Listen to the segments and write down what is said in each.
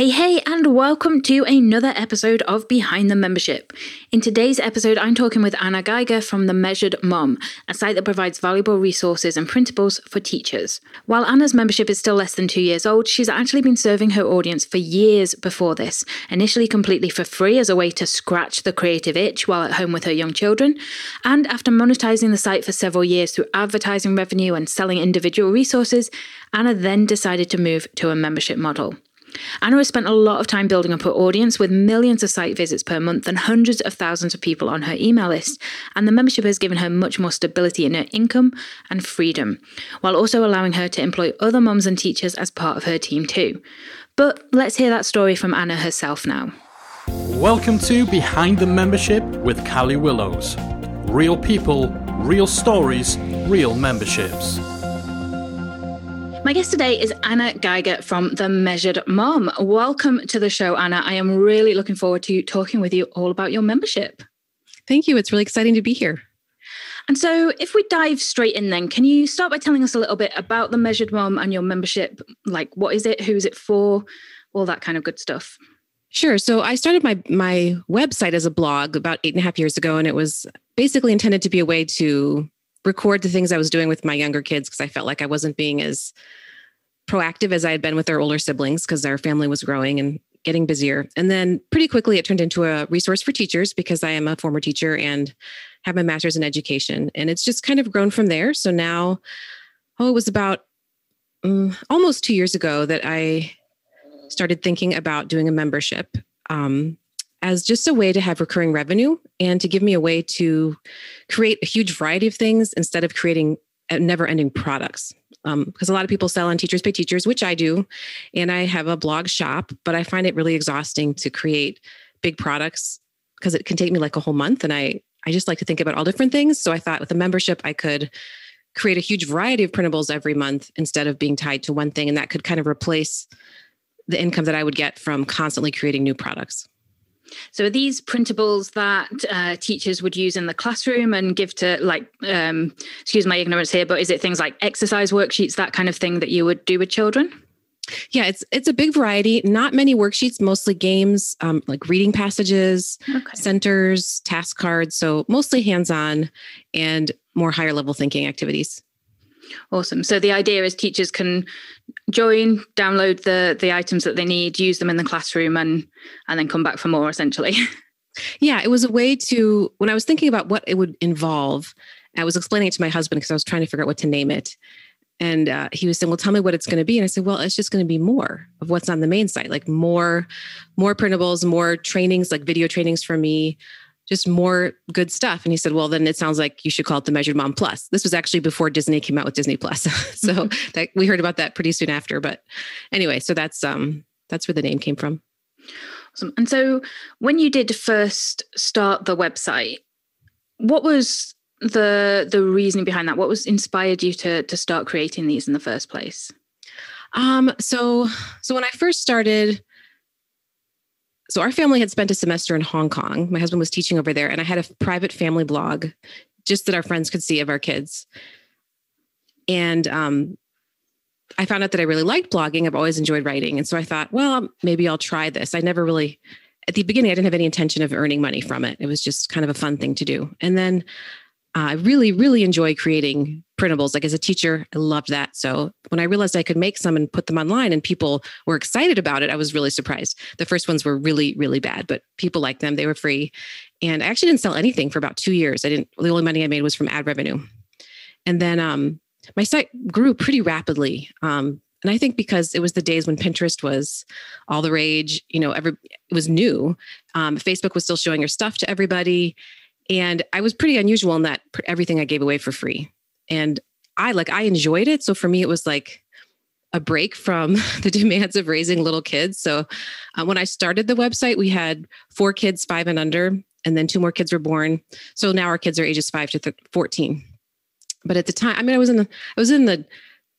Hey, hey, and welcome to another episode of Behind the Membership. In today's episode, I'm talking with Anna Geiger from The Measured Mom, a site that provides valuable resources and printables for teachers. While Anna's membership is still less than two years old, she's actually been serving her audience for years before this, initially completely for free as a way to scratch the creative itch while at home with her young children. And after monetizing the site for several years through advertising revenue and selling individual resources, Anna then decided to move to a membership model. Anna has spent a lot of time building up her audience with millions of site visits per month and hundreds of thousands of people on her email list, and the membership has given her much more stability in her income and freedom, while also allowing her to employ other mums and teachers as part of her team too. But let's hear that story from Anna herself now. Welcome to Behind the Membership with Callie Willows. Real people, real stories, real memberships. My guest today is Anna Geiger from The Measured Mom. Welcome to the show, Anna. I am really looking forward to talking with you all about your membership. Thank you. It's really exciting to be here. And so, if we dive straight in, then, can you start by telling us a little bit about The Measured Mom and your membership? Like, what is it? Who is it for? All that kind of good stuff. Sure. So I started my my website as a blog about eight and a half years ago, and it was basically intended to be a way to record the things I was doing with my younger kids because I felt like I wasn't being as proactive as I had been with their older siblings because our family was growing and getting busier. And then pretty quickly it turned into a resource for teachers because I am a former teacher and have my master's in education. And it's just kind of grown from there. So now, oh, it was about um, almost two years ago that I started thinking about doing a membership. Um, as just a way to have recurring revenue and to give me a way to create a huge variety of things instead of creating never ending products. Because um, a lot of people sell on Teachers Pay Teachers, which I do. And I have a blog shop, but I find it really exhausting to create big products because it can take me like a whole month. And I, I just like to think about all different things. So I thought with a membership, I could create a huge variety of printables every month instead of being tied to one thing. And that could kind of replace the income that I would get from constantly creating new products. So are these printables that uh, teachers would use in the classroom and give to like, um, excuse my ignorance here, but is it things like exercise worksheets, that kind of thing that you would do with children? Yeah, it's it's a big variety. Not many worksheets, mostly games, um, like reading passages, okay. centers, task cards. So mostly hands-on and more higher level thinking activities. Awesome. So the idea is teachers can join, download the the items that they need, use them in the classroom, and and then come back for more. Essentially. Yeah, it was a way to when I was thinking about what it would involve. I was explaining it to my husband because I was trying to figure out what to name it. And uh, he was saying, "Well, tell me what it's going to be." And I said, "Well, it's just going to be more of what's on the main site, like more, more printables, more trainings, like video trainings for me, just more good stuff. And he said, Well, then it sounds like you should call it the Measured Mom Plus. This was actually before Disney came out with Disney Plus. so mm-hmm. that we heard about that pretty soon after. But anyway, so that's um that's where the name came from. Awesome. And so when you did first start the website, what was the the reasoning behind that? What was inspired you to to start creating these in the first place? Um, so so when I first started, so our family had spent a semester in Hong Kong. My husband was teaching over there, and I had a private family blog just that our friends could see of our kids. And um, I found out that I really liked blogging. I've always enjoyed writing. And so I thought, well, maybe I'll try this. I never really, at the beginning, I didn't have any intention of earning money from it. It was just kind of a fun thing to do. And then I really, really enjoy creating printables. Like as a teacher, I loved that. So when I realized I could make some and put them online and people were excited about it, I was really surprised. The first ones were really, really bad, but people liked them. They were free. And I actually didn't sell anything for about two years. I didn't, the only money I made was from ad revenue. And then um, my site grew pretty rapidly. Um, and I think because it was the days when Pinterest was all the rage, you know, every it was new. Um, Facebook was still showing your stuff to everybody, and I was pretty unusual in that everything I gave away for free. And I like, I enjoyed it. So for me, it was like a break from the demands of raising little kids. So uh, when I started the website, we had four kids, five and under, and then two more kids were born. So now our kids are ages five to th- 14. But at the time, I mean, I was in the, I was in the,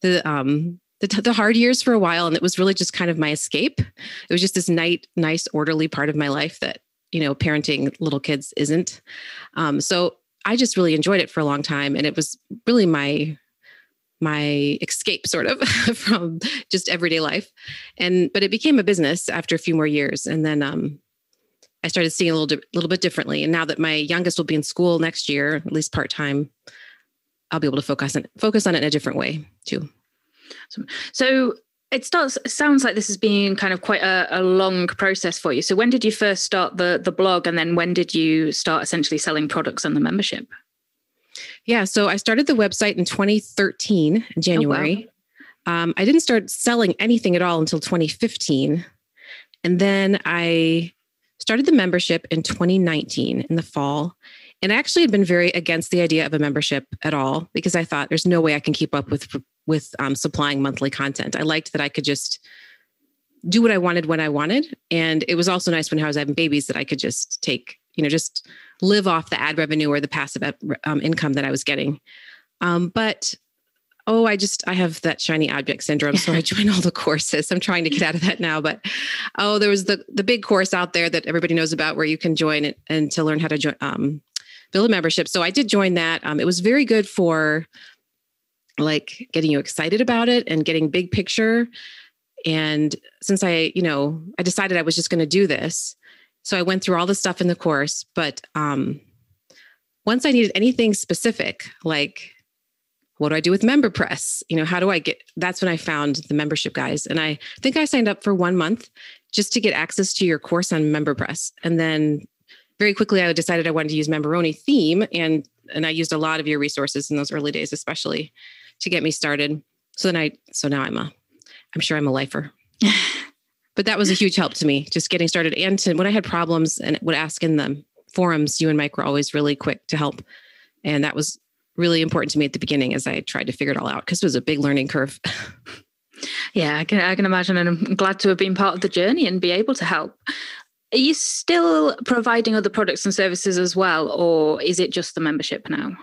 the, um, the, the hard years for a while, and it was really just kind of my escape. It was just this night, nice, orderly part of my life that you know parenting little kids isn't. Um, so i just really enjoyed it for a long time and it was really my my escape sort of from just everyday life. And but it became a business after a few more years and then um i started seeing a little di- little bit differently. And now that my youngest will be in school next year at least part-time i'll be able to focus on focus on it in a different way too. So it starts sounds like this has been kind of quite a, a, long process for you. So when did you first start the the blog and then when did you start essentially selling products on the membership? Yeah so i started the website in 2013 january oh, wow. um, i didn't start selling anything at all until 2015 and then i started the membership in 2019 in the fall. And I actually had been very against the idea of a membership at all because I thought there's no way I can keep up with with um, supplying monthly content. I liked that I could just do what I wanted when I wanted, and it was also nice when I was having babies that I could just take, you know, just live off the ad revenue or the passive um, income that I was getting. Um, but oh, I just I have that shiny object syndrome, so I joined all the courses. I'm trying to get out of that now, but oh, there was the the big course out there that everybody knows about where you can join it and to learn how to join um, build a membership. So I did join that. Um, it was very good for like getting you excited about it and getting big picture. And since I, you know, I decided I was just going to do this, so I went through all the stuff in the course. But um, once I needed anything specific, like what do I do with MemberPress? You know, how do I get? That's when I found the membership guys, and I think I signed up for one month just to get access to your course on MemberPress, and then very quickly I decided I wanted to use Memberoni theme, and and I used a lot of your resources in those early days, especially to get me started. So then I, so now I'm a, I'm sure I'm a lifer. but that was a huge help to me, just getting started. And to, when I had problems and would ask in the forums, you and Mike were always really quick to help. And that was really important to me at the beginning as I tried to figure it all out because it was a big learning curve. yeah, I can, I can imagine. And I'm glad to have been part of the journey and be able to help. Are you still providing other products and services as well, or is it just the membership now?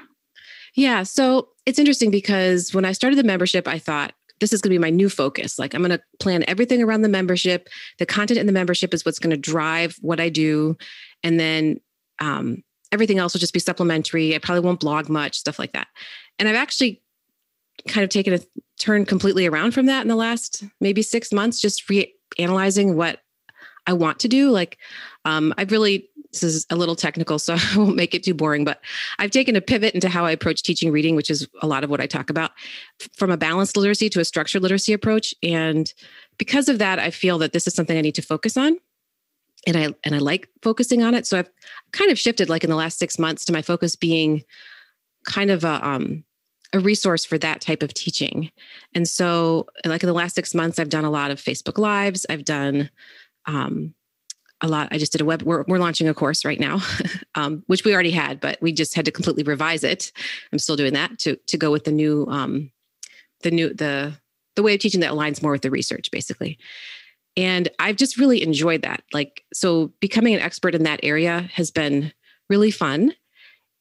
Yeah. So it's interesting because when I started the membership, I thought this is going to be my new focus. Like I'm going to plan everything around the membership. The content in the membership is what's going to drive what I do. And then um, everything else will just be supplementary. I probably won't blog much, stuff like that. And I've actually kind of taken a turn completely around from that in the last maybe six months, just reanalyzing what I want to do. Like um, I've really this is a little technical, so I won't make it too boring, but I've taken a pivot into how I approach teaching reading, which is a lot of what I talk about, from a balanced literacy to a structured literacy approach. And because of that, I feel that this is something I need to focus on. And I and I like focusing on it. So I've kind of shifted like in the last six months to my focus being kind of a um a resource for that type of teaching. And so like in the last six months, I've done a lot of Facebook Lives. I've done um, a lot. I just did a web. We're, we're launching a course right now, um, which we already had, but we just had to completely revise it. I'm still doing that to to go with the new um, the new the the way of teaching that aligns more with the research, basically. And I've just really enjoyed that. Like, so becoming an expert in that area has been really fun.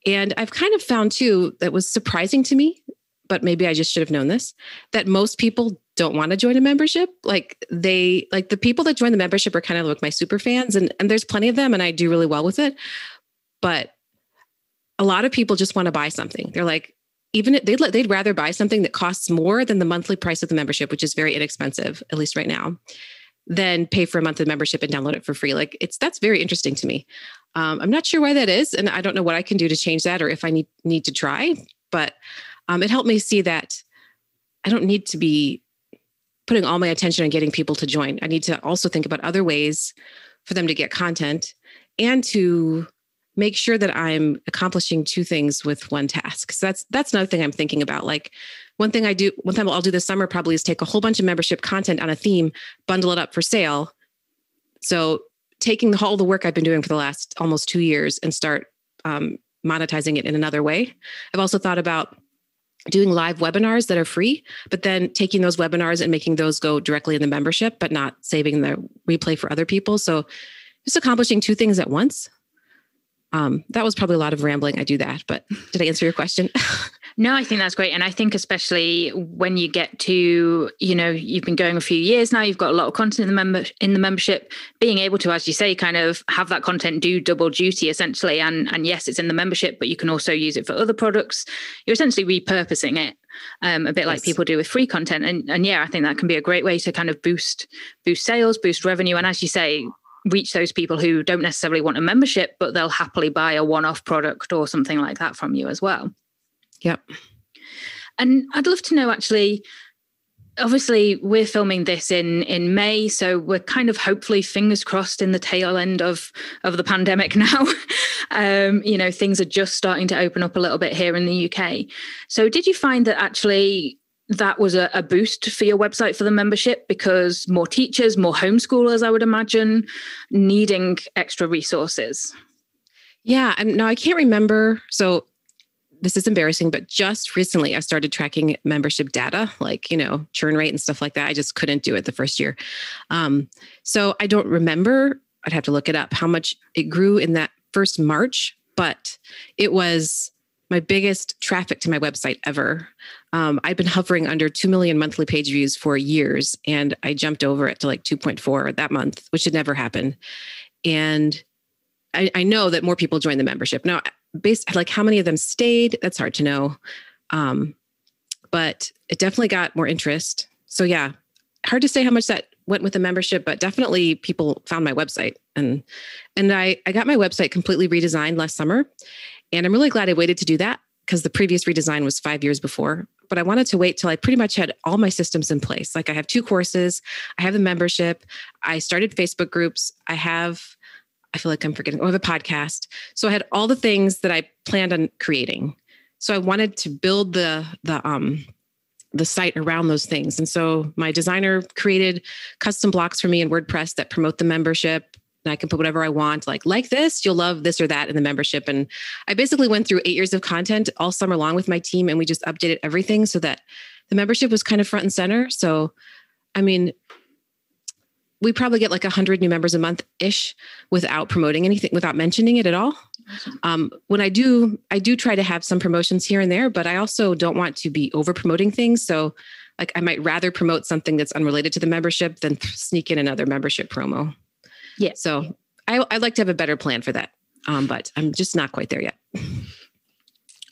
And I've kind of found too that was surprising to me but maybe I just should have known this that most people don't want to join a membership. Like they like the people that join the membership are kind of like my super fans and and there's plenty of them and I do really well with it. But a lot of people just want to buy something. They're like even if they'd they'd rather buy something that costs more than the monthly price of the membership, which is very inexpensive at least right now, than pay for a month of membership and download it for free. Like it's that's very interesting to me. Um, I'm not sure why that is, and I don't know what I can do to change that or if I need need to try. But um, it helped me see that I don't need to be putting all my attention on getting people to join. I need to also think about other ways for them to get content and to make sure that I'm accomplishing two things with one task. So that's that's another thing I'm thinking about. Like one thing I do, one thing I'll do this summer probably is take a whole bunch of membership content on a theme, bundle it up for sale. So taking the, all the work I've been doing for the last almost two years and start um, monetizing it in another way. I've also thought about doing live webinars that are free, but then taking those webinars and making those go directly in the membership, but not saving the replay for other people. So just accomplishing two things at once. Um, that was probably a lot of rambling. I do that, but did I answer your question? No, I think that's great. And I think especially when you get to, you know, you've been going a few years now, you've got a lot of content in the member in the membership, being able to, as you say, kind of have that content do double duty essentially. And and yes, it's in the membership, but you can also use it for other products. You're essentially repurposing it. um, a bit like people do with free content. And, and yeah, I think that can be a great way to kind of boost boost sales, boost revenue, and as you say, reach those people who don't necessarily want a membership, but they'll happily buy a one-off product or something like that from you as well. Yep. And I'd love to know actually obviously we're filming this in in May, so we're kind of hopefully fingers crossed in the tail end of of the pandemic now. um, you know, things are just starting to open up a little bit here in the UK. So, did you find that actually that was a, a boost for your website for the membership because more teachers, more homeschoolers, I would imagine, needing extra resources? Yeah, I'm, no, I can't remember. So this is embarrassing, but just recently I started tracking membership data, like, you know, churn rate and stuff like that. I just couldn't do it the first year. Um, so I don't remember, I'd have to look it up, how much it grew in that first March, but it was my biggest traffic to my website ever. Um, I'd been hovering under 2 million monthly page views for years, and I jumped over it to like 2.4 that month, which had never happened. And I, I know that more people joined the membership. Now, based like how many of them stayed? That's hard to know. Um, but it definitely got more interest. So yeah hard to say how much that went with the membership but definitely people found my website. And and i i got my website completely redesigned last summer and i'm really glad i waited to do that because the previous redesign was five years before. But i wanted to wait till i pretty much had all my systems in place. Like i have two courses i have the membership i started facebook groups i have I feel like I'm forgetting, or the podcast. So I had all the things that I planned on creating. So I wanted to build the the um the site around those things. And so my designer created custom blocks for me in WordPress that promote the membership. And I can put whatever I want, like like this, you'll love this or that in the membership. And I basically went through eight years of content all summer long with my team, and we just updated everything so that the membership was kind of front and center. So, I mean, we probably get like 100 new members a month ish without promoting anything without mentioning it at all. Um, when i do i do try to have some promotions here and there but i also don't want to be over promoting things. So like i might rather promote something that's unrelated to the membership than sneak in another membership promo. Yeah. So I, i'd like to have a better plan for that. Um, but i'm just not quite there yet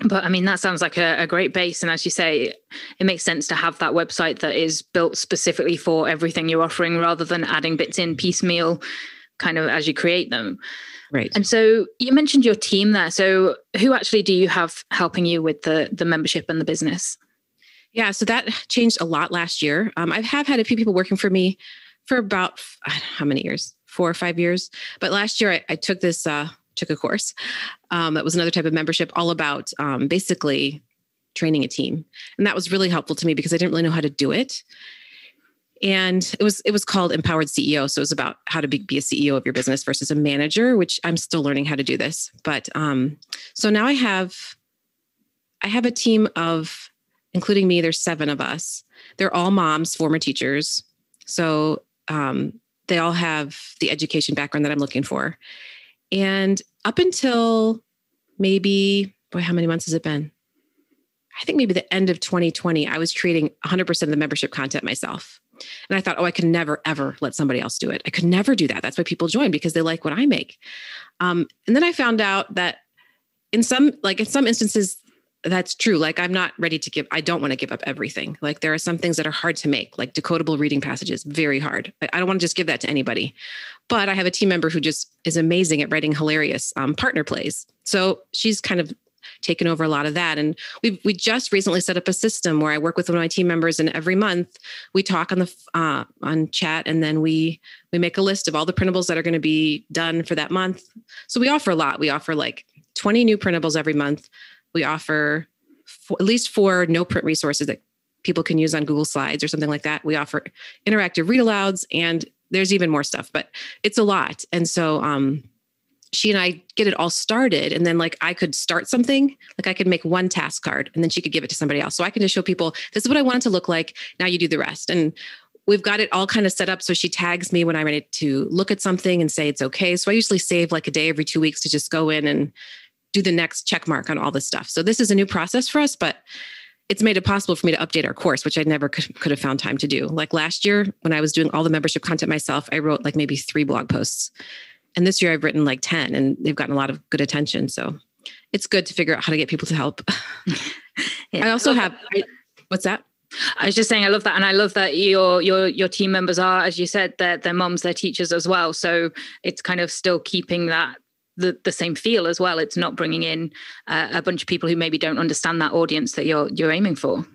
but I mean, that sounds like a, a, great base. And as you say, it makes sense to have that website that is built specifically for everything you're offering rather than adding bits in piecemeal kind of as you create them. Right. And so you mentioned your team there. So who actually do you have helping you with the the membership and the business? Yeah, so that changed a lot last year. Um, I have had a few people working for me for about how many years? Four or five years. But last year I, I took this uh, took a course. Um, that was another type of membership all about um, basically training a team. And that was really helpful to me because i didn't really know how to do it. And it was it was called empowered ceo so it was about how to be, be a ceo of your business versus a manager which i'm still learning how to do this. But um so now i have i have a team of including me there's seven of us. They're all moms former teachers. So um they all have the education background that i'm looking for and up until maybe, boy, how many months has it been? I think maybe the end of 2020, I was creating 100% of the membership content myself. And I thought, oh, I could never, ever let somebody else do it. I could never do that. That's why people join because they like what I make. Um, and then I found out that in some, like in some instances, that's true. Like I'm not ready to give, I don't want to give up everything. Like there are some things that are hard to make, like decodable reading passages, very hard. I don't want to just give that to anybody. But I have a team member who just is amazing at writing hilarious um, partner plays. So she's kind of taken over a lot of that. And we we just recently set up a system where I work with one of my team members, and every month we talk on the uh, on chat, and then we we make a list of all the printables that are going to be done for that month. So we offer a lot. We offer like 20 new printables every month. We offer four, at least four no print resources that people can use on Google Slides or something like that. We offer interactive read alouds and there's even more stuff, but it's a lot. And so um, she and I get it all started. And then, like, I could start something, like, I could make one task card and then she could give it to somebody else. So I can just show people this is what I want it to look like. Now you do the rest. And we've got it all kind of set up. So she tags me when I'm ready to look at something and say it's okay. So I usually save like a day every two weeks to just go in and do the next check mark on all this stuff. So this is a new process for us, but it's made it possible for me to update our course, which I never could, could have found time to do. Like last year, when I was doing all the membership content myself, I wrote like maybe three blog posts. And this year I've written like 10 and they've gotten a lot of good attention. So it's good to figure out how to get people to help. yeah. I also have, I, What's that? I was just saying, I love that, and I love that your your your team members are, as you said, they're their moms, they're teachers as well. So it's kind of still keeping that the the same feel as well. It's not bringing in uh, a bunch of people who maybe don't understand that audience that you're you're aiming for.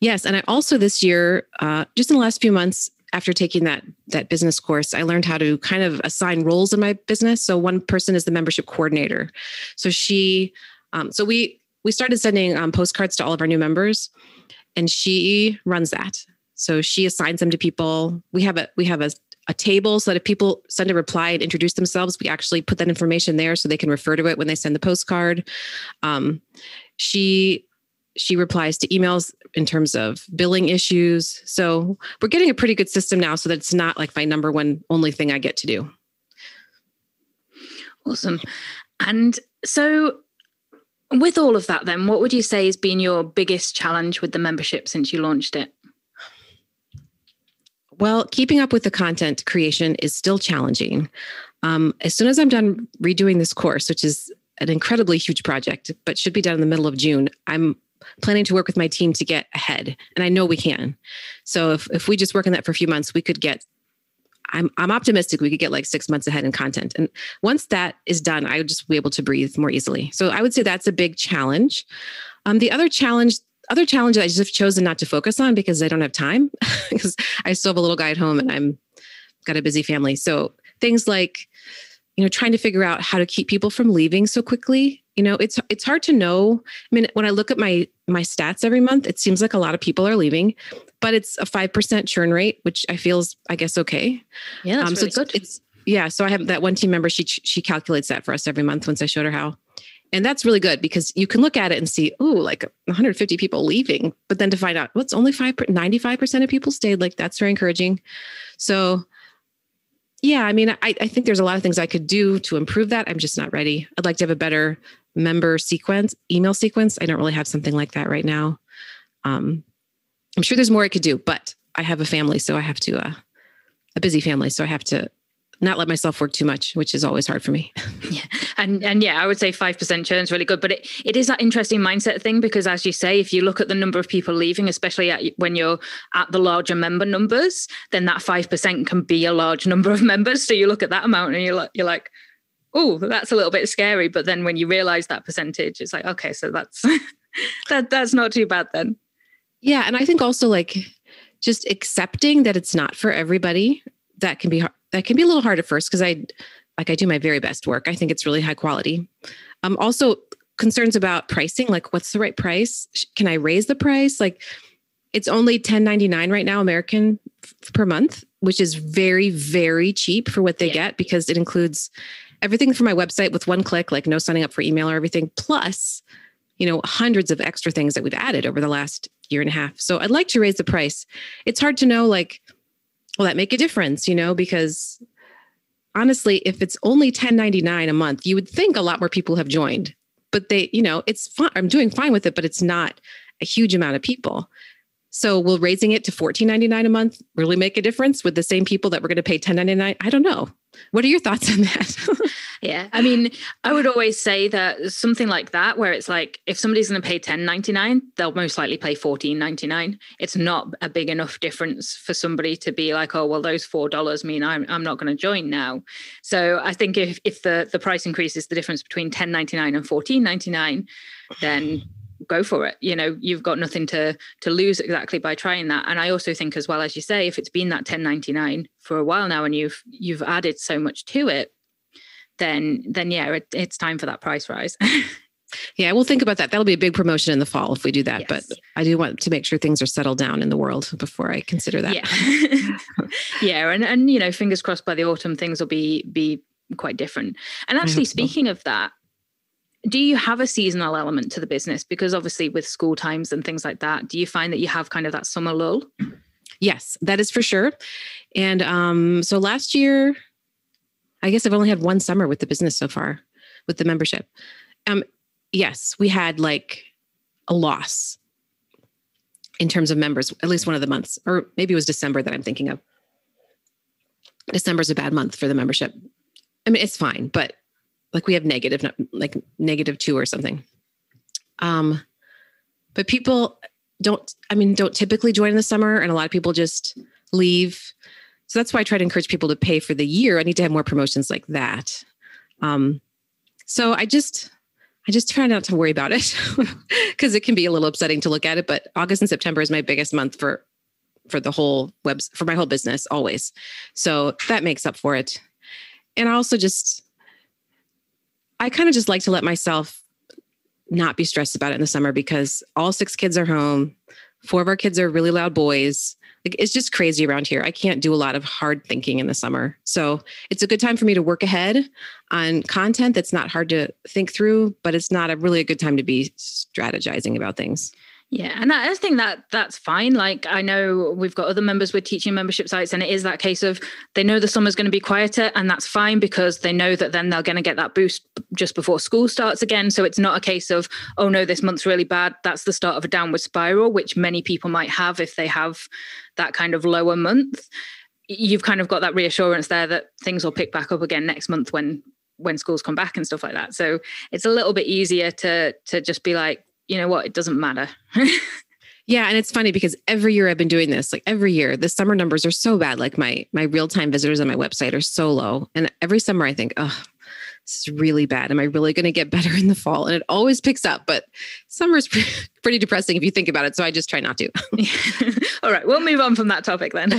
Yes, and I also this year, uh, just in the last few months, after taking that that business course, I learned how to kind of assign roles in my business. So one person is the membership coordinator. So she, um, so we we started sending um, postcards to all of our new members, and she runs that. So she assigns them to people. We have a we have a a table so that if people send a reply and introduce themselves, we actually put that information there so they can refer to it when they send the postcard. Um, she she replies to emails in terms of billing issues. So we're getting a pretty good system now so that it's not like my number one only thing I get to do. Awesome. And so with all of that then, what would you say has been your biggest challenge with the membership since you launched it? Well, keeping up with the content creation is still challenging. Um, as soon as I'm done redoing this course, which is an incredibly huge project, but should be done in the middle of June, I'm planning to work with my team to get ahead. And I know we can. So if, if we just work on that for a few months, we could get, I'm, I'm optimistic we could get like six months ahead in content. And once that is done, I would just be able to breathe more easily. So I would say that's a big challenge. Um, the other challenge other challenge that I just have chosen not to focus on because I don't have time because I still have a little guy at home and I'm got a busy family. So things like, you know, trying to figure out how to keep people from leaving so quickly. You know, it's it's hard to know. I mean, when I look at my my stats every month, it seems like a lot of people are leaving, but it's a five percent churn rate, which I feel is, I guess, okay. Yeah, that's um, so really it's, good. It's yeah. So I have that one team member. She she calculates that for us every month once I showed her how. And that's really good because you can look at it and see, oh, like 150 people leaving, but then to find out what's only five, 95% of people stayed, like that's very encouraging. So, yeah, I mean, I, I think there's a lot of things I could do to improve that. I'm just not ready. I'd like to have a better member sequence, email sequence. I don't really have something like that right now. Um, I'm sure there's more I could do, but I have a family, so I have to, uh, a busy family, so I have to not let myself work too much, which is always hard for me. yeah. And and yeah, I would say 5% churn is really good. But it, it is that interesting mindset thing because as you say, if you look at the number of people leaving, especially at, when you're at the larger member numbers, then that 5% can be a large number of members. So you look at that amount and you're like, you're like, oh, that's a little bit scary. But then when you realize that percentage, it's like, okay, so that's that that's not too bad then. Yeah. And I think also like just accepting that it's not for everybody that can be hard that can be a little hard at first because I like I do my very best work. I think it's really high quality. Um, also concerns about pricing, like what's the right price? Can I raise the price? Like it's only 10.99 right now American f- per month, which is very very cheap for what they yeah. get because it includes everything from my website with one click, like no signing up for email or everything, plus you know hundreds of extra things that we've added over the last year and a half. So I'd like to raise the price. It's hard to know like will that make a difference? You know, because honestly, if it's only 1099 a month, you would think a lot more people have joined. But they, you know, it's fine. I'm doing fine with it, but it's not a huge amount of people. So will raising it to 14.99 a month really make a difference with the same people that we're going to pay 10.99? I don't know. What are your thoughts on that? yeah. I mean, I would always say that something like that, where it's like if somebody's going to pay 10.99, they'll most likely pay 14.99. It's not a big enough difference for somebody to be like, oh, well, those four dollars mean I'm I'm not going to join now. So I think if if the the price increase is the difference between 10.99 and 14.99, then go for it. You know you've got nothing to to lose exactly by trying that. And i also think as well as you say if it's been that 1099 for a while now and you've you've added so much to it then then yeah it, it's time for that price rise. Yeah we'll think about that. That'll be a big promotion in the fall if we do that yes. but i do want to make sure things are settled down in the world before i consider that. Yeah. Yeah and and you know fingers crossed by the autumn things will be be quite different. And actually speaking so. of that do you have a seasonal element to the business? Because obviously with school times and things like that do you find that you have kind of that summer lull? Yes that is for sure. And um, so last year i guess i've only had one summer with the business so far with the membership. Um, yes we had like a loss in terms of members at least one of the months or maybe it was december that i'm thinking of. December's a bad month for the membership. I mean it's fine but like we have negative like negative two or something. Um but people don't i mean don't typically join in the summer and a lot of people just leave. So that's why i try to encourage people to pay for the year. I need to have more promotions like that. Um, so i just i just try not to worry about it because it can be a little upsetting to look at it but august and september is my biggest month for for the whole web for my whole business always. So that makes up for it. And i also just i kind of just like to let myself not be stressed about it in the summer because all six kids are home. Four of our kids are really loud boys. Like it's just crazy around here. I can't do a lot of hard thinking in the summer. So it's a good time for me to work ahead on content that's not hard to think through, but it's not a really a good time to be strategizing about things. Yeah, and I think that that's fine. Like I know we've got other members with teaching membership sites, and it is that case of they know the summer's going to be quieter, and that's fine because they know that then they're going to get that boost just before school starts again. So it's not a case of oh no, this month's really bad. That's the start of a downward spiral, which many people might have if they have that kind of lower month. You've kind of got that reassurance there that things will pick back up again next month when when schools come back and stuff like that. So it's a little bit easier to to just be like you know what, it doesn't matter. yeah, and it's funny because every year I've been doing this, like every year, the summer numbers are so bad. Like my my real-time visitors on my website are so low. And every summer I think, oh, this is really bad. Am I really going to get better in the fall? And it always picks up, but summer is pretty depressing if you think about it. So I just try not to. All right, we'll move on from that topic then.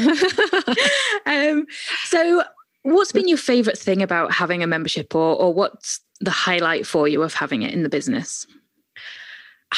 um, so, what's been your favorite thing about having a membership, or or what's the highlight for you of having it in the business?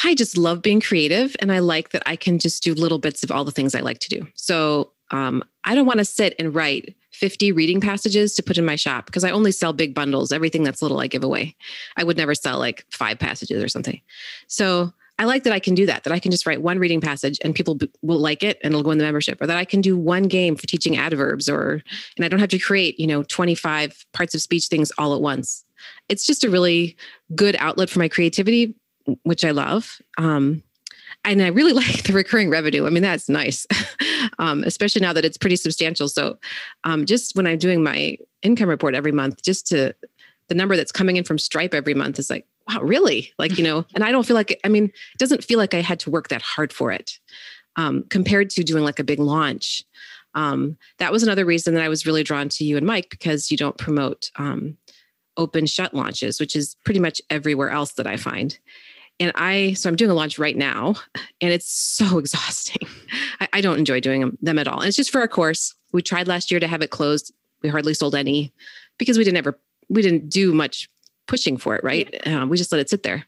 I just love being creative and I like that I can just do little bits of all the things I like to do. So um, I don't want to sit and write 50 reading passages to put in my shop because I only sell big bundles. Everything that's little I give away. I would never sell like five passages or something. So I like that I can do that, that I can just write one reading passage and people b- will like it and it'll go in the membership, or that I can do one game for teaching adverbs, or, and I don't have to create, you know, 25 parts of speech things all at once. It's just a really good outlet for my creativity which I love. Um, and I really like the recurring revenue. I mean, that's nice, um, especially now that it's pretty substantial. So, um, just when I'm doing my income report every month, just to the number that's coming in from Stripe every month is like, wow, really? Like, you know, and I don't feel like, I mean, it doesn't feel like I had to work that hard for it um, compared to doing like a big launch. Um, that was another reason that I was really drawn to you and Mike because you don't promote um, open shut launches, which is pretty much everywhere else that I find and I, so I'm doing a launch right now, and it's so exhausting. I, I, don't enjoy doing them, them at all. And it's just for our course. We tried last year to have it closed. We hardly sold any because we didn't ever, we didn't do much pushing for it, right? Uh, we just let it sit there.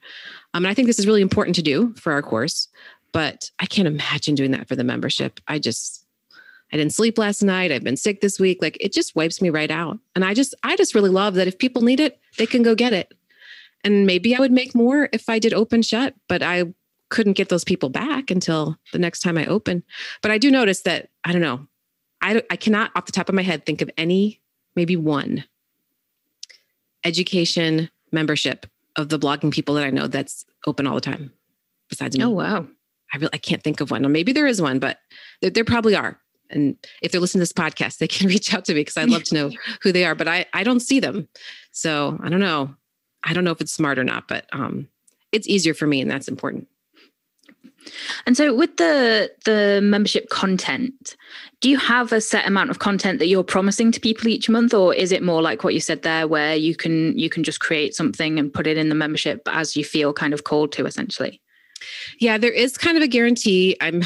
Um, and I think this is really important to do for our course, but I can't imagine doing that for the membership. I just, I didn't sleep last night. I've been sick this week. Like it just wipes me right out. And I just, I just really love that if people need it, they can go get it and maybe I would make more if I did open shut, but I couldn't get those people back until the next time I open. But I do notice that, I don't know, I, I cannot off the top of my head think of any, maybe one education membership of the blogging people that I know that's open all the time besides me. Oh, wow. I really, I can't think of one. Or maybe there is one, but there, there probably are. And if they're listening to this podcast, they can reach out to me because I'd love to know who they are, but I, I don't see them. So I don't know. I don't know if it's smart or not, but um, it's easier for me, and that's important. And so with the the membership content, do you have a set amount of content that you're promising to people each month or is it more like what you said there where you can you can just create something and put it in the membership as you feel kind of called to essentially? Yeah, there is kind of a guarantee. I'm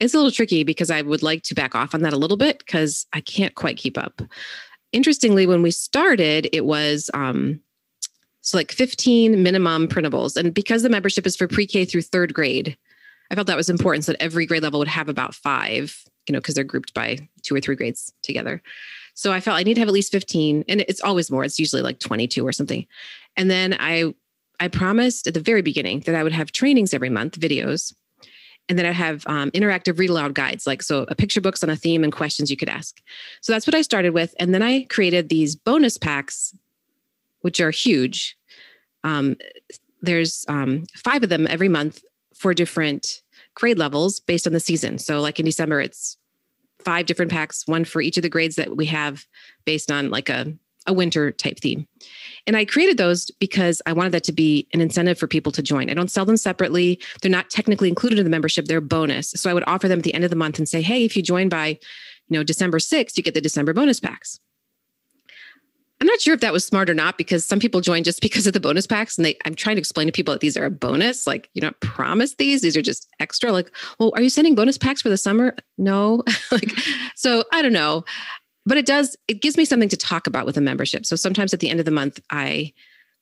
it's a little tricky because I would like to back off on that a little bit because I can't quite keep up. Interestingly, when we started, it was um so like 15 minimum printables. And because the membership is for pre-K through third grade, I felt that was important so that every grade level would have about five, you know, because they're grouped by two or three grades together. So I felt I need to have at least 15. And it's always more. It's usually like 22 or something. And then I I promised at the very beginning that I would have trainings every month, videos, and then I have um, interactive read aloud guides, like so a picture books on a theme and questions you could ask. So that's what I started with. And then I created these bonus packs which are huge. Um, there's um, five of them every month for different grade levels based on the season. So, like in December, it's five different packs, one for each of the grades that we have based on like a, a winter type theme. And I created those because I wanted that to be an incentive for people to join. I don't sell them separately. They're not technically included in the membership, they're bonus. So I would offer them at the end of the month and say, hey, if you join by, you know, December 6th, you get the December bonus packs. I'm not sure if that was smart or not because some people join just because of the bonus packs. And they I'm trying to explain to people that these are a bonus. Like you don't promise these. These are just extra. Like, well, are you sending bonus packs for the summer? No. like, so I don't know but it does it gives me something to talk about with a membership so sometimes at the end of the month i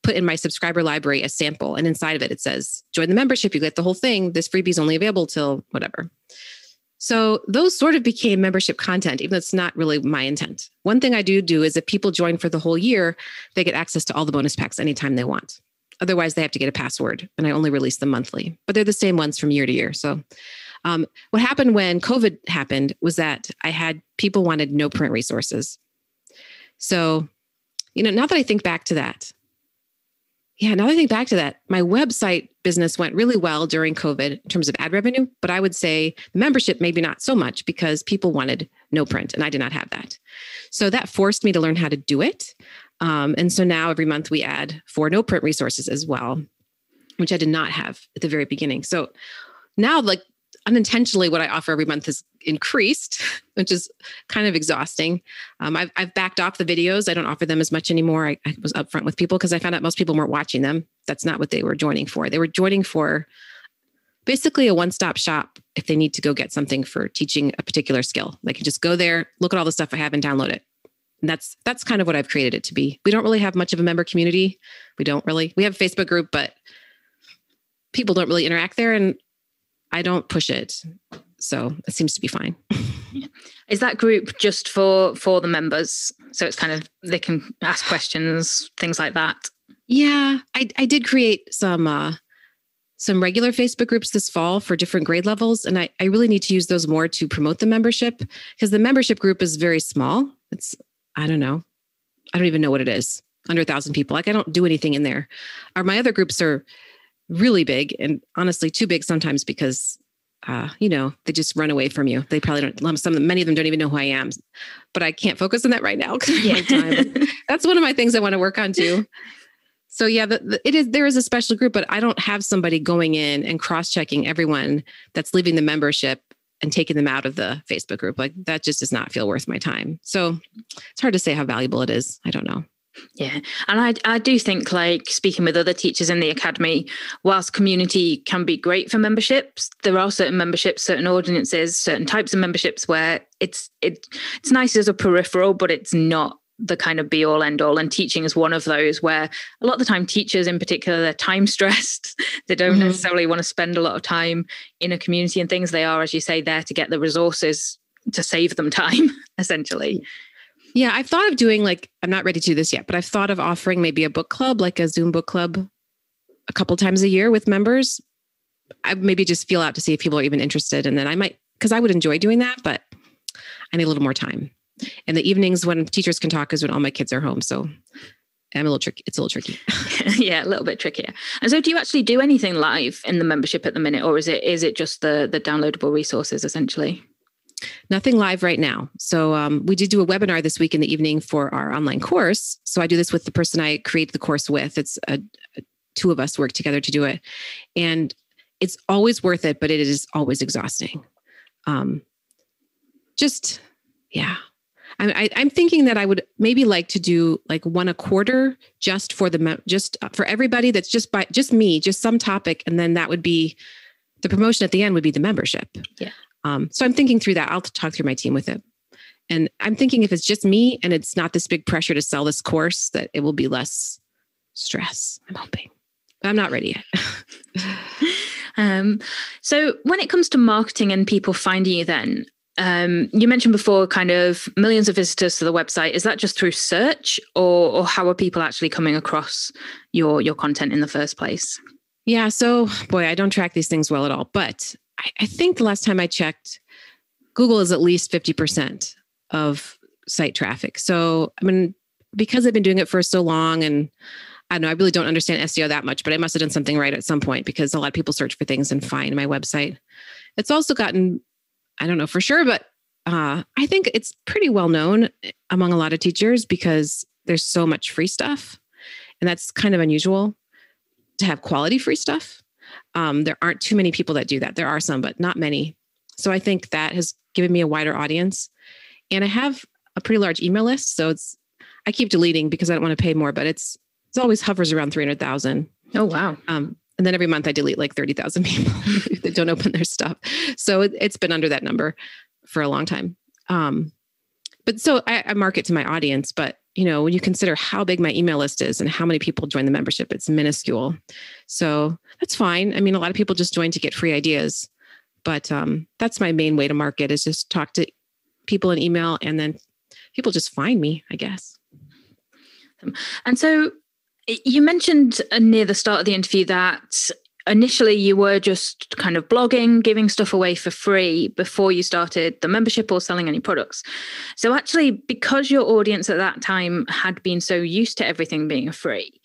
put in my subscriber library a sample and inside of it it says join the membership you get the whole thing this freebie is only available till whatever so those sort of became membership content even though it's not really my intent. One thing i do do is if people join for the whole year they get access to all the bonus packs anytime they want. Otherwise they have to get a password and i only release them monthly. But they're the same ones from year to year. So um, what happened when COVID happened was that I had people wanted no print resources. So, you know, now that I think back to that, yeah, now I think back to that, my website business went really well during COVID in terms of ad revenue, but I would say membership maybe not so much because people wanted no print and I did not have that. So that forced me to learn how to do it. Um, and so now every month we add four no print resources as well, which I did not have at the very beginning. So now, like unintentionally what I offer every month has increased, which is kind of exhausting. Um, I've, I've backed off the videos. I don't offer them as much anymore. I, I was upfront with people because I found out most people weren't watching them. That's not what they were joining for. They were joining for basically a one-stop shop if they need to go get something for teaching a particular skill. They can just go there, look at all the stuff I have and download it. And that's that's kind of what I've created it to be. We don't really have much of a member community. We don't really. We have a Facebook group, but people don't really interact there and I don't push it. So it seems to be fine. Is that group just for for the members? So it's kind of they can ask questions, things like that. Yeah, I I did create some uh some regular Facebook groups this fall for different grade levels. And I, I really need to use those more to promote the membership because the membership group is very small. It's, I don't know. I don't even know what it is. Under a thousand people. Like I don't do anything in there. Or my other groups are really big and honestly too big sometimes because uh, you know, they just run away from you. They probably don't. Some, many of them don't even know who I am, but I can't focus on that right now because yeah. time. That's one of my things I want to work on too. So yeah, the, the, it is. There is a special group, but I don't have somebody going in and cross-checking everyone that's leaving the membership and taking them out of the Facebook group. Like that just does not feel worth my time. So it's hard to say how valuable it is. I don't know. Yeah. And I, I do think, like speaking with other teachers in the academy, whilst community can be great for memberships, there are certain memberships, certain audiences, certain types of memberships where it's it, it's nice as a peripheral, but it's not the kind of be all end all and teaching is one of those where a lot of the time teachers in particular they're time stressed. They don't mm-hmm. necessarily want to spend a lot of time in a community and things. They are as you say there to get the resources to save them time essentially yeah, I've thought of doing like, I'm not ready to do this yet, but I've thought of offering maybe a book club, like a Zoom book club a couple times a year with members. I maybe just feel out to see if people are even interested. And then I might, because I would enjoy doing that, but I need a little more time. And the evenings when teachers can talk is when all my kids are home. So I'm a little tricky. It's a little tricky. yeah, a little bit trickier. And so do you actually do anything live in the membership at the minute, or is it is it just the the downloadable resources essentially? Nothing live right now. So um, we did do a webinar this week in the evening for our online course. So I do this with the person I create the course with. It's a, a, two of us work together to do it, and it's always worth it, but it is always exhausting. Um, just yeah. I, I'm thinking that I would maybe like to do like one a quarter just for the just for everybody that's just by just me, just some topic, and then that would be the promotion at the end would be the membership. Yeah. Um, so I'm thinking through that. I'll talk through my team with it. And I'm thinking if it's just me and it's not this big pressure to sell this course, that it will be less stress. I'm hoping. But I'm not ready yet. um, so when it comes to marketing and people finding you then, um, you mentioned before kind of millions of visitors to the website. Is that just through search or, or how are people actually coming across your, your content in the first place? Yeah. So, boy, I don't track these things well at all, but I, I think the last time I checked, Google is at least 50% of site traffic. So, I mean, because I've been doing it for so long and I don't know, I really don't understand SEO that much, but I must have done something right at some point because a lot of people search for things and find my website. It's also gotten, I don't know for sure, but uh, I think it's pretty well known among a lot of teachers because there's so much free stuff, and that's kind of unusual to have quality free stuff. Um, there aren't too many people that do that. There are some, but not many. So I think that has given me a wider audience. And I have a pretty large email list. So it's, I keep deleting because I don't want to pay more, but it's, it's always hovers around 300,000. Oh, wow. Um, and then every month I delete like 30,000 people that don't open their stuff. So it, has been under that number for a long time. Um, but so I, I market to my audience, but you know, when you consider how big my email list is and how many people join the membership, it's minuscule. So that's fine. I mean, a lot of people just join to get free ideas, but um, that's my main way to market is just talk to people in email and then people just find me, I guess. And so you mentioned near the start of the interview that initially you were just kind of blogging, giving stuff away for free before you started the membership or selling any products. So actually, because your audience at that time had been so used to everything being free,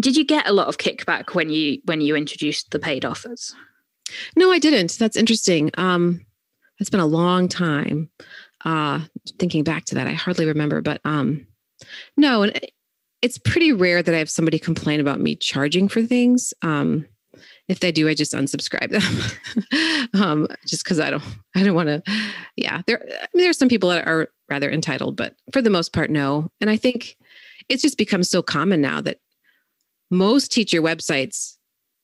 did you get a lot of kickback when you when you introduced the paid offers? No, I didn't. That's interesting. Um, it's been a long time. Uh, thinking back to that, I hardly remember, but um, no, and it's pretty rare that I have somebody complain about me charging for things. Um, if they do, I just unsubscribe them. um, just because I don't, I don't want to. Yeah, there, I mean, there's some people that are rather entitled, but for the most part, no. And I think it's just become so common now that most teacher websites,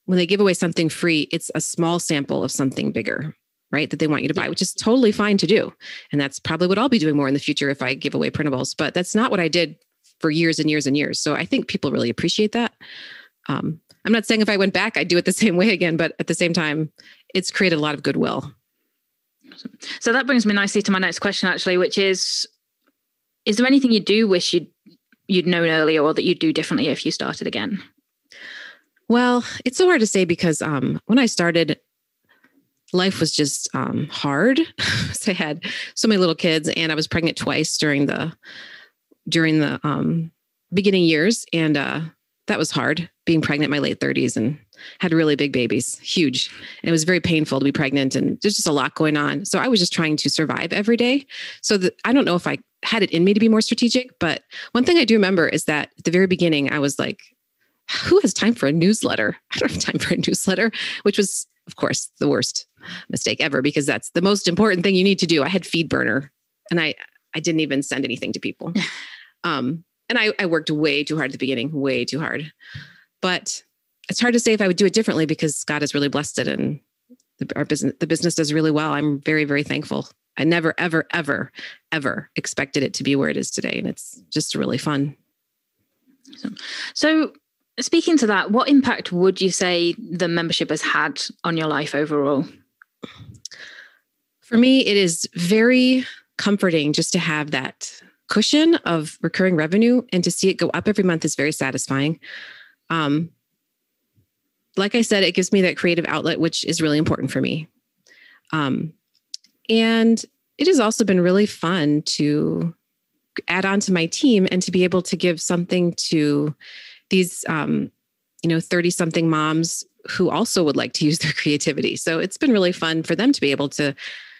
when they give away something free, it's a small sample of something bigger, right? That they want you to buy, which is totally fine to do. And that's probably what I'll be doing more in the future if I give away printables. But that's not what I did for years and years and years. So I think people really appreciate that. Um, I'm not saying if I went back, I'd do it the same way again, but at the same time, it's created a lot of goodwill. So that brings me nicely to my next question, actually, which is: Is there anything you do wish you'd you'd known earlier, or that you'd do differently if you started again? Well, it's so hard to say because um, when I started, life was just um, hard. so I had so many little kids, and I was pregnant twice during the during the um, beginning years, and uh, that was hard being pregnant in my late 30s and had really big babies, huge. And it was very painful to be pregnant and there's just a lot going on. So I was just trying to survive every day. So the, I don't know if I had it in me to be more strategic, but one thing I do remember is that at the very beginning, I was like, who has time for a newsletter? I don't have time for a newsletter, which was, of course, the worst mistake ever because that's the most important thing you need to do. I had FeedBurner and I, I didn't even send anything to people. Um, and I, I worked way too hard at the beginning, way too hard. But it's hard to say if I would do it differently because God has really blessed it and the, our business the business does really well. I'm very very thankful. I never ever ever ever expected it to be where it is today, and it's just really fun. So, speaking to that, what impact would you say the membership has had on your life overall? For me, it is very comforting just to have that cushion of recurring revenue and to see it go up every month is very satisfying. Um, like I said, it gives me that creative outlet, which is really important for me. Um, and it has also been really fun to add on to my team and to be able to give something to these, um, you know, 30 something moms who also would like to use their creativity. So it's been really fun for them to be able to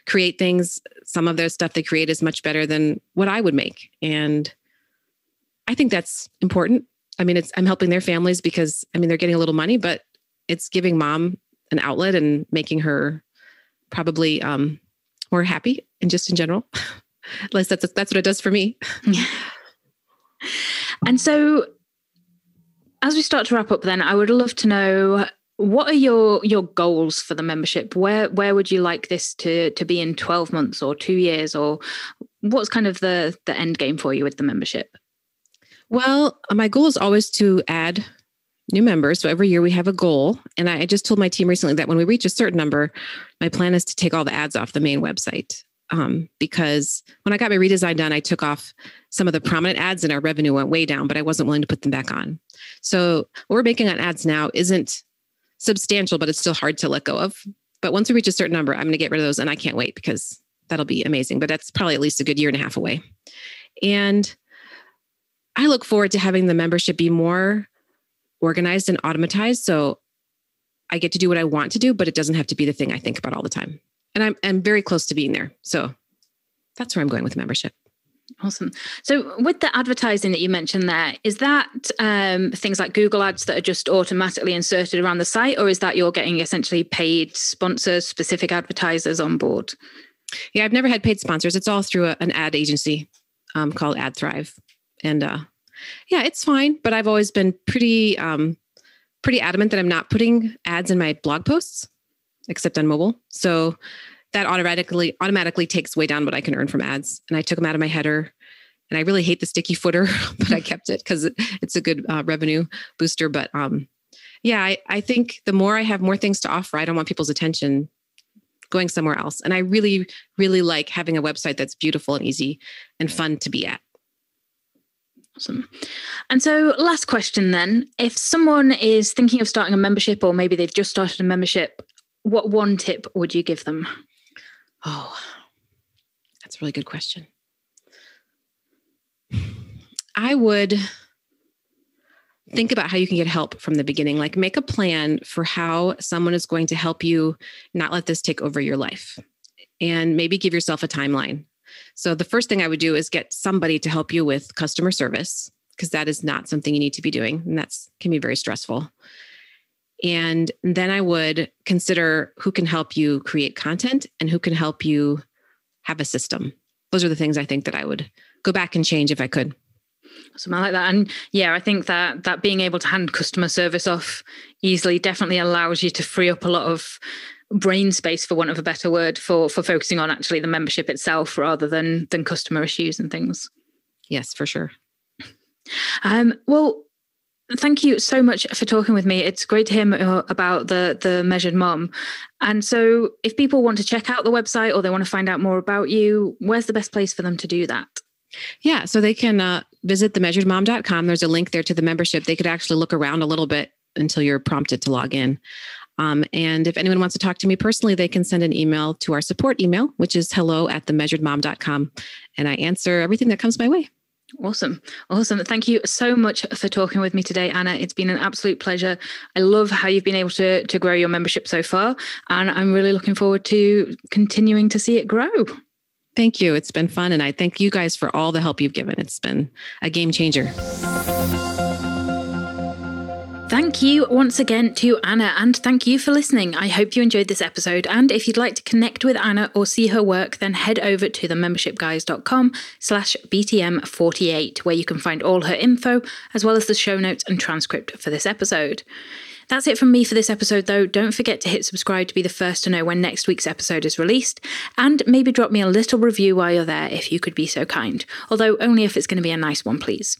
create things. Some of their stuff they create is much better than what I would make. And I think that's important. I mean, it's I'm helping their families because I mean they're getting a little money, but it's giving mom an outlet and making her probably um, more happy and just in general. At least that's that's what it does for me. and so as we start to wrap up then, I would love to know what are your your goals for the membership where where would you like this to to be in 12 months or 2 years or what's kind of the the end game for you with the membership well my goal is always to add new members so every year we have a goal and i just told my team recently that when we reach a certain number my plan is to take all the ads off the main website um, because when I got my redesign done, I took off some of the prominent ads and our revenue went way down, but I wasn't willing to put them back on. So what we're making on ads now isn't substantial, but it's still hard to let go of. But once we reach a certain number, I'm going to get rid of those and I can't wait because that'll be amazing. But that's probably at least a good year and a half away. And I look forward to having the membership be more organized and automatized. So I get to do what I want to do, but it doesn't have to be the thing I think about all the time. And I'm, I'm very close to being there. So that's where I'm going with membership. Awesome. So, with the advertising that you mentioned there, is that um, things like Google Ads that are just automatically inserted around the site, or is that you're getting essentially paid sponsors, specific advertisers on board? Yeah, I've never had paid sponsors. It's all through a, an ad agency um, called AdThrive, and uh, yeah, it's fine. But I've always been pretty um, pretty adamant that I'm not putting ads in my blog posts, except on mobile. So that automatically automatically takes way down what I can earn from ads. And I took them out of my header. And I really hate the sticky footer, but I kept it because it's a good uh, revenue booster. But um, yeah, I, I think the more I have more things to offer, I don't want people's attention going somewhere else. And I really, really like having a website that's beautiful and easy and fun to be at. Awesome. And so, last question then. If someone is thinking of starting a membership, or maybe they've just started a membership, what one tip would you give them? Oh, that's a really good question. I would think about how you can get help from the beginning. Like, make a plan for how someone is going to help you not let this take over your life. And maybe give yourself a timeline. So, the first thing I would do is get somebody to help you with customer service, because that is not something you need to be doing. And that's can be very stressful. And then I would consider who can help you create content and who can help you have a system. Those are the things I think that I would go back and change if I could. Something like that. And yeah, I think that that being able to hand customer service off easily definitely allows you to free up a lot of brain space for want of a better word for for focusing on actually the membership itself rather than than customer issues and things. Yes, for sure. Um, well, Thank you so much for talking with me. It's great to hear uh, about the the measured mom. And so, if people want to check out the website or they want to find out more about you, where's the best place for them to do that? Yeah, so they can uh, visit themeasuredmom.com. There's a link there to the membership. They could actually look around a little bit until you're prompted to log in. Um, and if anyone wants to talk to me personally, they can send an email to our support email, which is hello at themeasuredmom.com. And I answer everything that comes my way. Awesome. Awesome. Thank you so much for talking with me today, Anna. It's been an absolute pleasure. I love how you've been able to, to grow your membership so far, and I'm really looking forward to continuing to see it grow. Thank you. It's been fun. And I thank you guys for all the help you've given. It's been a game changer. Thank you once again to Anna, and thank you for listening. I hope you enjoyed this episode. And if you'd like to connect with Anna or see her work, then head over to themembershipguys.com slash BTM48, where you can find all her info, as well as the show notes and transcript for this episode. That's it from me for this episode, though. Don't forget to hit subscribe to be the first to know when next week's episode is released, and maybe drop me a little review while you're there if you could be so kind, although only if it's going to be a nice one, please.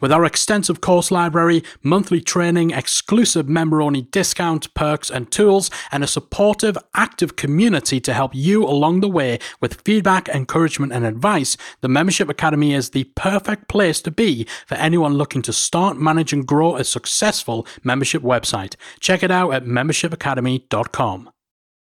With our extensive course library, monthly training, exclusive member only discounts, perks, and tools, and a supportive, active community to help you along the way with feedback, encouragement, and advice, the Membership Academy is the perfect place to be for anyone looking to start, manage, and grow a successful membership website. Check it out at membershipacademy.com.